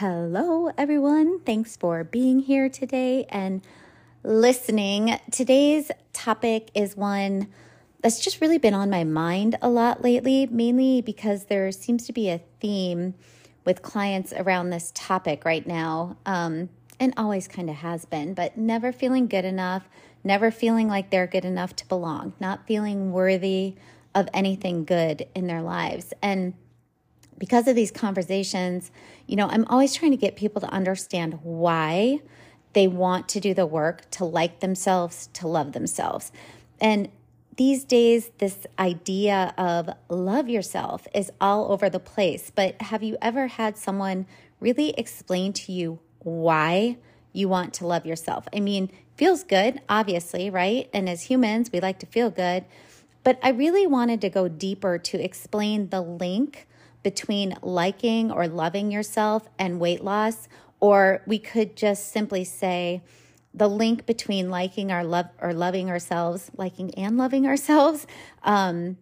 Hello, everyone. Thanks for being here today and listening. Today's topic is one that's just really been on my mind a lot lately, mainly because there seems to be a theme with clients around this topic right now, um, and always kind of has been, but never feeling good enough, never feeling like they're good enough to belong, not feeling worthy of anything good in their lives. And because of these conversations, you know, I'm always trying to get people to understand why they want to do the work to like themselves, to love themselves. And these days, this idea of love yourself is all over the place. But have you ever had someone really explain to you why you want to love yourself? I mean, feels good, obviously, right? And as humans, we like to feel good. But I really wanted to go deeper to explain the link between liking or loving yourself and weight loss, or we could just simply say the link between liking our love or loving ourselves, liking and loving ourselves, um,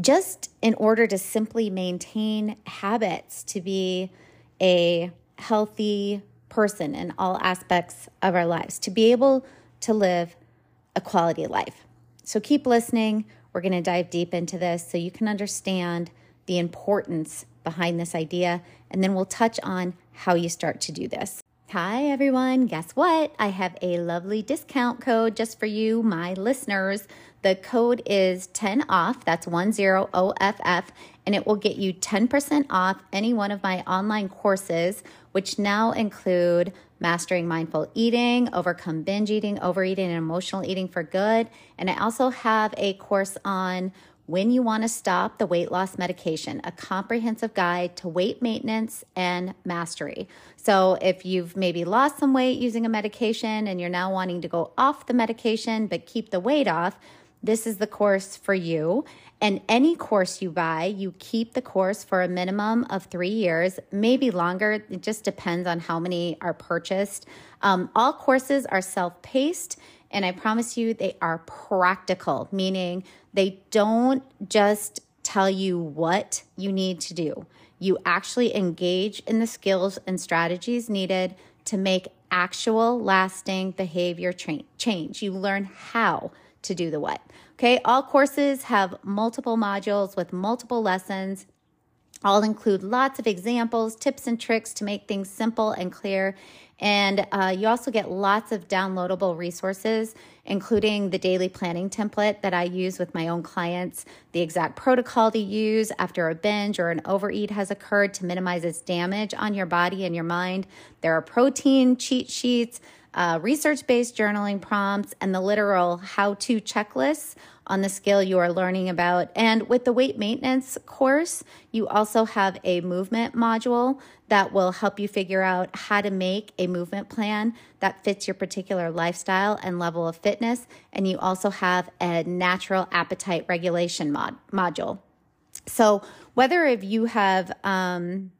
just in order to simply maintain habits to be a healthy person in all aspects of our lives, to be able to live a quality life. So keep listening. We're going to dive deep into this so you can understand the importance behind this idea, and then we'll touch on how you start to do this. Hi, everyone. Guess what? I have a lovely discount code just for you, my listeners. The code is 10 off. That's 10OFF, and it will get you 10% off any one of my online courses, which now include Mastering Mindful Eating, Overcome Binge Eating, Overeating, and Emotional Eating for Good. And I also have a course on when you want to stop the weight loss medication, a comprehensive guide to weight maintenance and mastery. So, if you've maybe lost some weight using a medication and you're now wanting to go off the medication but keep the weight off, this is the course for you. And any course you buy, you keep the course for a minimum of three years, maybe longer. It just depends on how many are purchased. Um, all courses are self paced, and I promise you they are practical, meaning they don't just tell you what you need to do. You actually engage in the skills and strategies needed to make actual lasting behavior tra- change. You learn how to do the what. Okay, all courses have multiple modules with multiple lessons. All include lots of examples, tips, and tricks to make things simple and clear and uh, you also get lots of downloadable resources, including the daily planning template that I use with my own clients, the exact protocol to use after a binge or an overeat has occurred to minimize its damage on your body and your mind. There are protein cheat sheets, uh, research based journaling prompts, and the literal how to checklists on the skill you are learning about. And with the weight maintenance course, you also have a movement module that will help you figure out how to make a movement plan that fits your particular lifestyle and level of fitness. And you also have a natural appetite regulation mod- module. So, whether if you have um,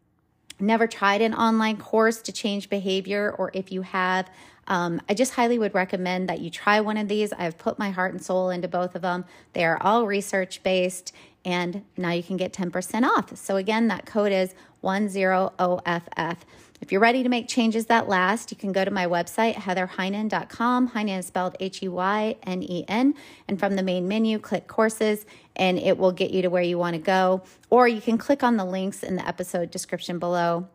never tried an online course to change behavior or if you have um, I just highly would recommend that you try one of these. I've put my heart and soul into both of them. They are all research based, and now you can get 10% off. So, again, that code is 10OFF. If you're ready to make changes that last, you can go to my website, heatherheynen.com. Heynen is spelled H E Y N E N. And from the main menu, click courses, and it will get you to where you want to go. Or you can click on the links in the episode description below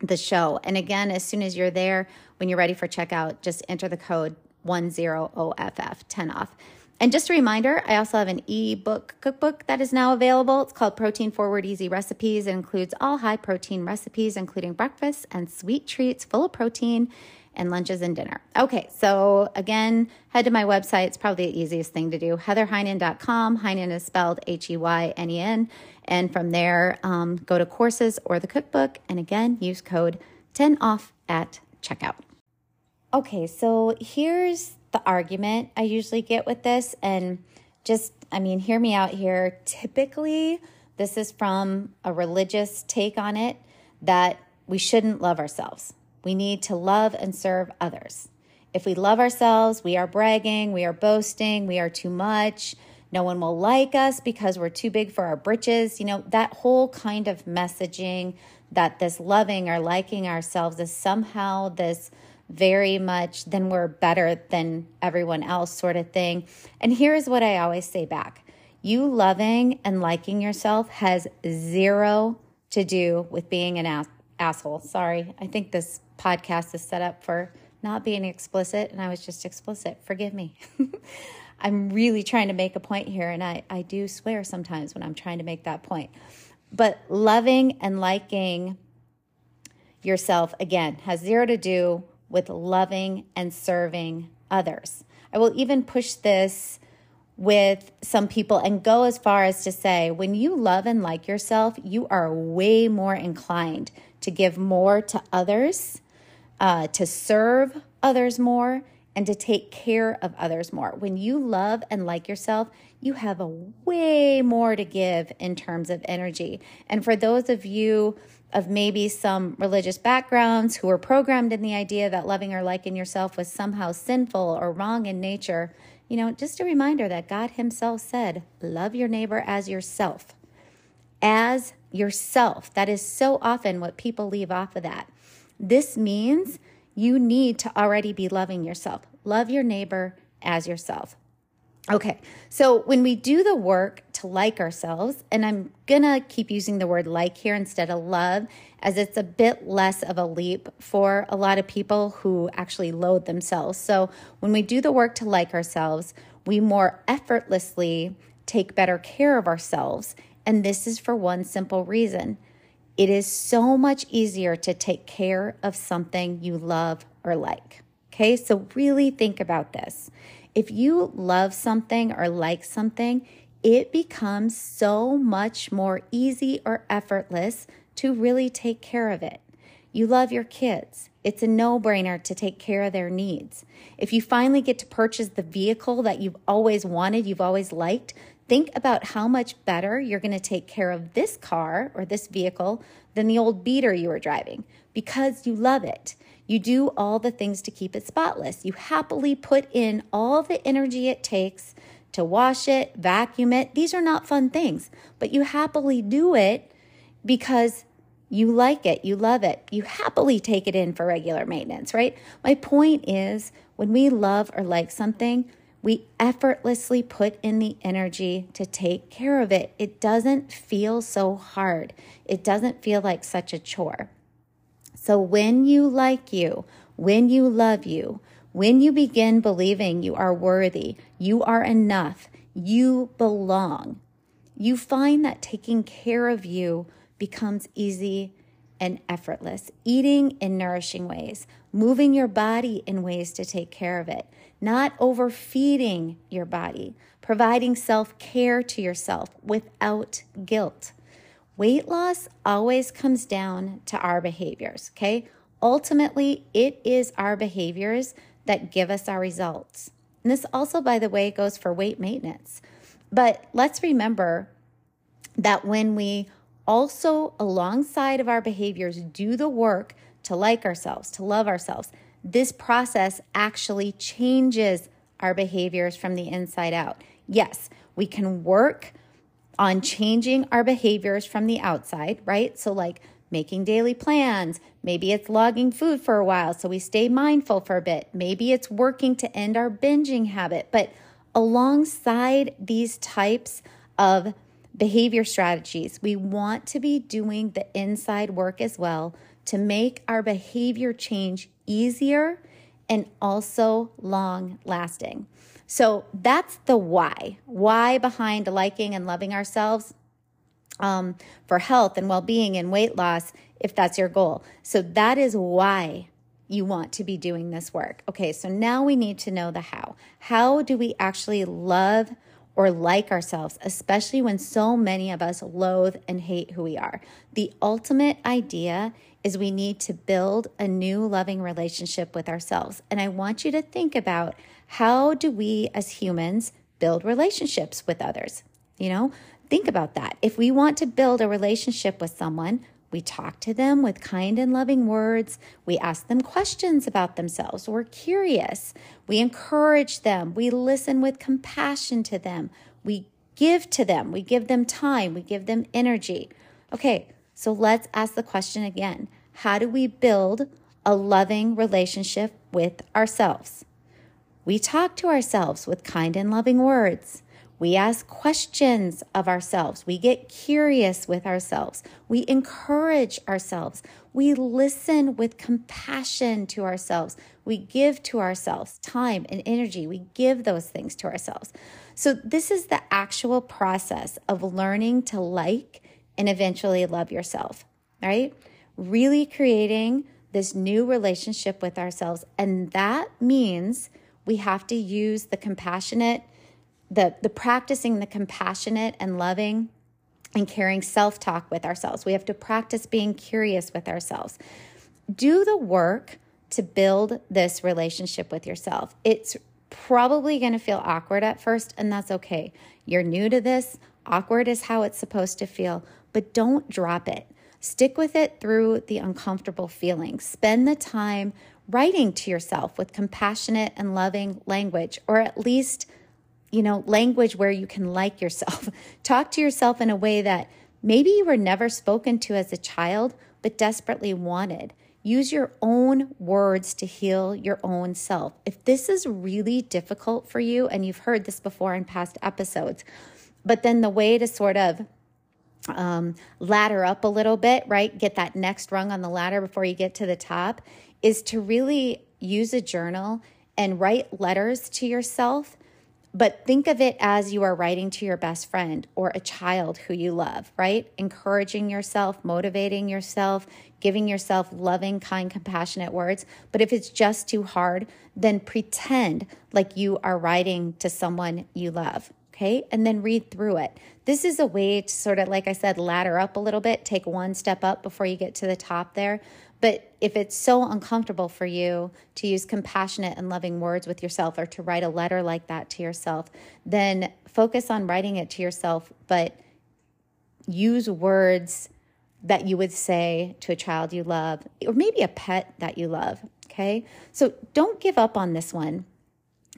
the show. And again, as soon as you're there, when you're ready for checkout, just enter the code 10OFF, 10 off. And just a reminder, I also have an ebook cookbook that is now available. It's called Protein Forward Easy Recipes. It includes all high protein recipes, including breakfast and sweet treats full of protein. and lunches and dinner. Okay, so again, head to my website. It's probably the easiest thing to do. HeatherHeynen.com. Heynen is spelled H E Y N E N. And from there, um, go to courses or the cookbook. And again, use code 10 off at checkout. Okay, so here's the argument I usually get with this. And just, I mean, hear me out here. Typically, this is from a religious take on it that we shouldn't love ourselves. We need to love and serve others. If we love ourselves, we are bragging, we are boasting, we are too much. No one will like us because we're too big for our britches. You know, that whole kind of messaging that this loving or liking ourselves is somehow this very much, then we're better than everyone else sort of thing. And here's what I always say back you loving and liking yourself has zero to do with being an ass- asshole. Sorry, I think this podcast is set up for not being explicit, and I was just explicit. Forgive me. I'm really trying to make a point here, and I, I do swear sometimes when I'm trying to make that point. But loving and liking yourself, again, has zero to do with loving and serving others. I will even push this with some people and go as far as to say when you love and like yourself, you are way more inclined to give more to others, uh, to serve others more, and to take care of others more. When you love and like yourself, you have a way more to give in terms of energy. And for those of you of maybe some religious backgrounds who were programmed in the idea that loving or liking yourself was somehow sinful or wrong in nature, you know, just a reminder that God Himself said, Love your neighbor as yourself. As yourself. That is so often what people leave off of that. This means you need to already be loving yourself. Love your neighbor as yourself. Okay, so when we do the work to like ourselves, and I'm gonna keep using the word like here instead of love, as it's a bit less of a leap for a lot of people who actually load themselves. So when we do the work to like ourselves, we more effortlessly take better care of ourselves. And this is for one simple reason it is so much easier to take care of something you love or like. Okay, so really think about this. If you love something or like something, it becomes so much more easy or effortless to really take care of it. You love your kids. It's a no brainer to take care of their needs. If you finally get to purchase the vehicle that you've always wanted, you've always liked, think about how much better you're going to take care of this car or this vehicle than the old beater you were driving because you love it. You do all the things to keep it spotless. You happily put in all the energy it takes to wash it, vacuum it. These are not fun things, but you happily do it because you like it, you love it. You happily take it in for regular maintenance, right? My point is when we love or like something, we effortlessly put in the energy to take care of it. It doesn't feel so hard. It doesn't feel like such a chore. So when you like you, when you love you, when you begin believing you are worthy, you are enough, you belong, you find that taking care of you becomes easy and effortless. Eating in nourishing ways, moving your body in ways to take care of it, not overfeeding your body, providing self care to yourself without guilt. Weight loss always comes down to our behaviors, okay? Ultimately, it is our behaviors that give us our results. And this also, by the way, goes for weight maintenance. But let's remember that when we also, alongside of our behaviors, do the work to like ourselves, to love ourselves, this process actually changes our behaviors from the inside out. Yes, we can work on changing our behaviors from the outside, right? So, like making daily plans. Maybe it's logging food for a while so we stay mindful for a bit. Maybe it's working to end our binging habit. But alongside these types of behavior strategies, we want to be doing the inside work as well to make our behavior change easier and also long lasting. So that's the why. Why behind liking and loving ourselves um, for health and well being and weight loss, if that's your goal. So that is why you want to be doing this work. Okay, so now we need to know the how. How do we actually love or like ourselves, especially when so many of us loathe and hate who we are? The ultimate idea is we need to build a new loving relationship with ourselves. And I want you to think about how do we as humans build relationships with others? You know, think about that. If we want to build a relationship with someone, we talk to them with kind and loving words. We ask them questions about themselves. We're curious. We encourage them. We listen with compassion to them. We give to them. We give them time. We give them energy. Okay, so let's ask the question again How do we build a loving relationship with ourselves? We talk to ourselves with kind and loving words. We ask questions of ourselves. We get curious with ourselves. We encourage ourselves. We listen with compassion to ourselves. We give to ourselves time and energy. We give those things to ourselves. So, this is the actual process of learning to like and eventually love yourself, right? Really creating this new relationship with ourselves. And that means we have to use the compassionate the the practicing the compassionate and loving and caring self-talk with ourselves. We have to practice being curious with ourselves. Do the work to build this relationship with yourself. It's probably going to feel awkward at first and that's okay. You're new to this. Awkward is how it's supposed to feel, but don't drop it. Stick with it through the uncomfortable feelings. Spend the time writing to yourself with compassionate and loving language, or at least you know, language where you can like yourself. Talk to yourself in a way that maybe you were never spoken to as a child, but desperately wanted. Use your own words to heal your own self. If this is really difficult for you, and you've heard this before in past episodes, but then the way to sort of um, ladder up a little bit, right? Get that next rung on the ladder before you get to the top is to really use a journal and write letters to yourself but think of it as you are writing to your best friend or a child who you love, right? Encouraging yourself, motivating yourself, giving yourself loving, kind, compassionate words. But if it's just too hard, then pretend like you are writing to someone you love, okay? And then read through it. This is a way to sort of, like I said, ladder up a little bit, take one step up before you get to the top there. But if it's so uncomfortable for you to use compassionate and loving words with yourself or to write a letter like that to yourself, then focus on writing it to yourself, but use words that you would say to a child you love or maybe a pet that you love. Okay. So don't give up on this one.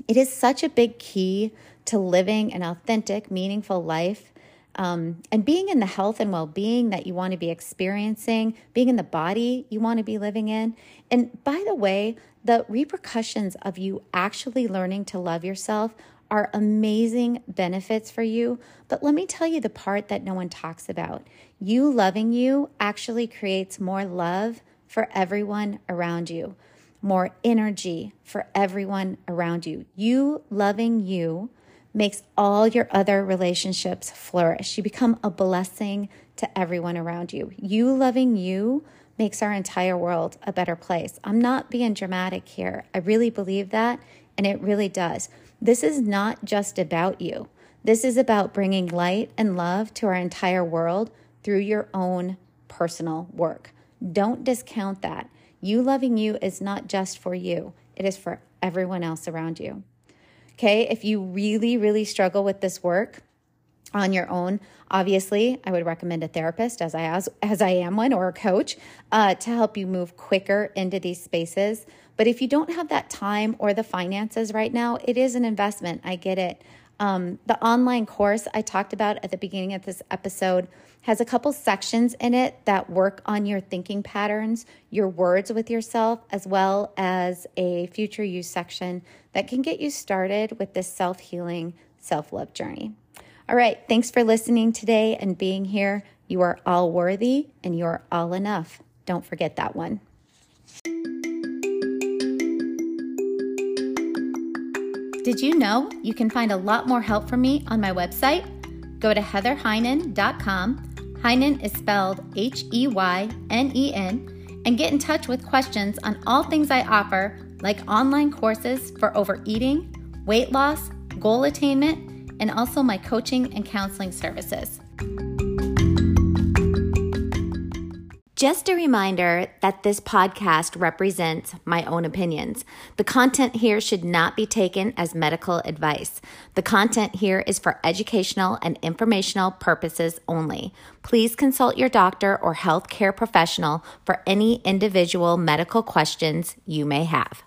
It is such a big key to living an authentic, meaningful life um, and being in the health and well being that you want to be experiencing, being in the body you want to be living in. And by the way, the repercussions of you actually learning to love yourself are amazing benefits for you. But let me tell you the part that no one talks about. You loving you actually creates more love for everyone around you, more energy for everyone around you. You loving you makes all your other relationships flourish. You become a blessing to everyone around you. You loving you makes our entire world a better place. I'm not being dramatic here. I really believe that, and it really does. This is not just about you. This is about bringing light and love to our entire world through your own personal work. Don't discount that. You loving you is not just for you, it is for everyone else around you. Okay, if you really, really struggle with this work on your own, obviously, I would recommend a therapist, as I as, as I am one, or a coach, uh, to help you move quicker into these spaces. But if you don't have that time or the finances right now, it is an investment. I get it. Um, the online course I talked about at the beginning of this episode has a couple sections in it that work on your thinking patterns, your words with yourself, as well as a future use section that can get you started with this self healing, self love journey. All right, thanks for listening today and being here. You are all worthy and you are all enough. Don't forget that one. Did you know you can find a lot more help from me on my website? Go to heatherheynen.com. Heynen is spelled H E Y N E N, and get in touch with questions on all things I offer, like online courses for overeating, weight loss, goal attainment, and also my coaching and counseling services. Just a reminder that this podcast represents my own opinions. The content here should not be taken as medical advice. The content here is for educational and informational purposes only. Please consult your doctor or healthcare professional for any individual medical questions you may have.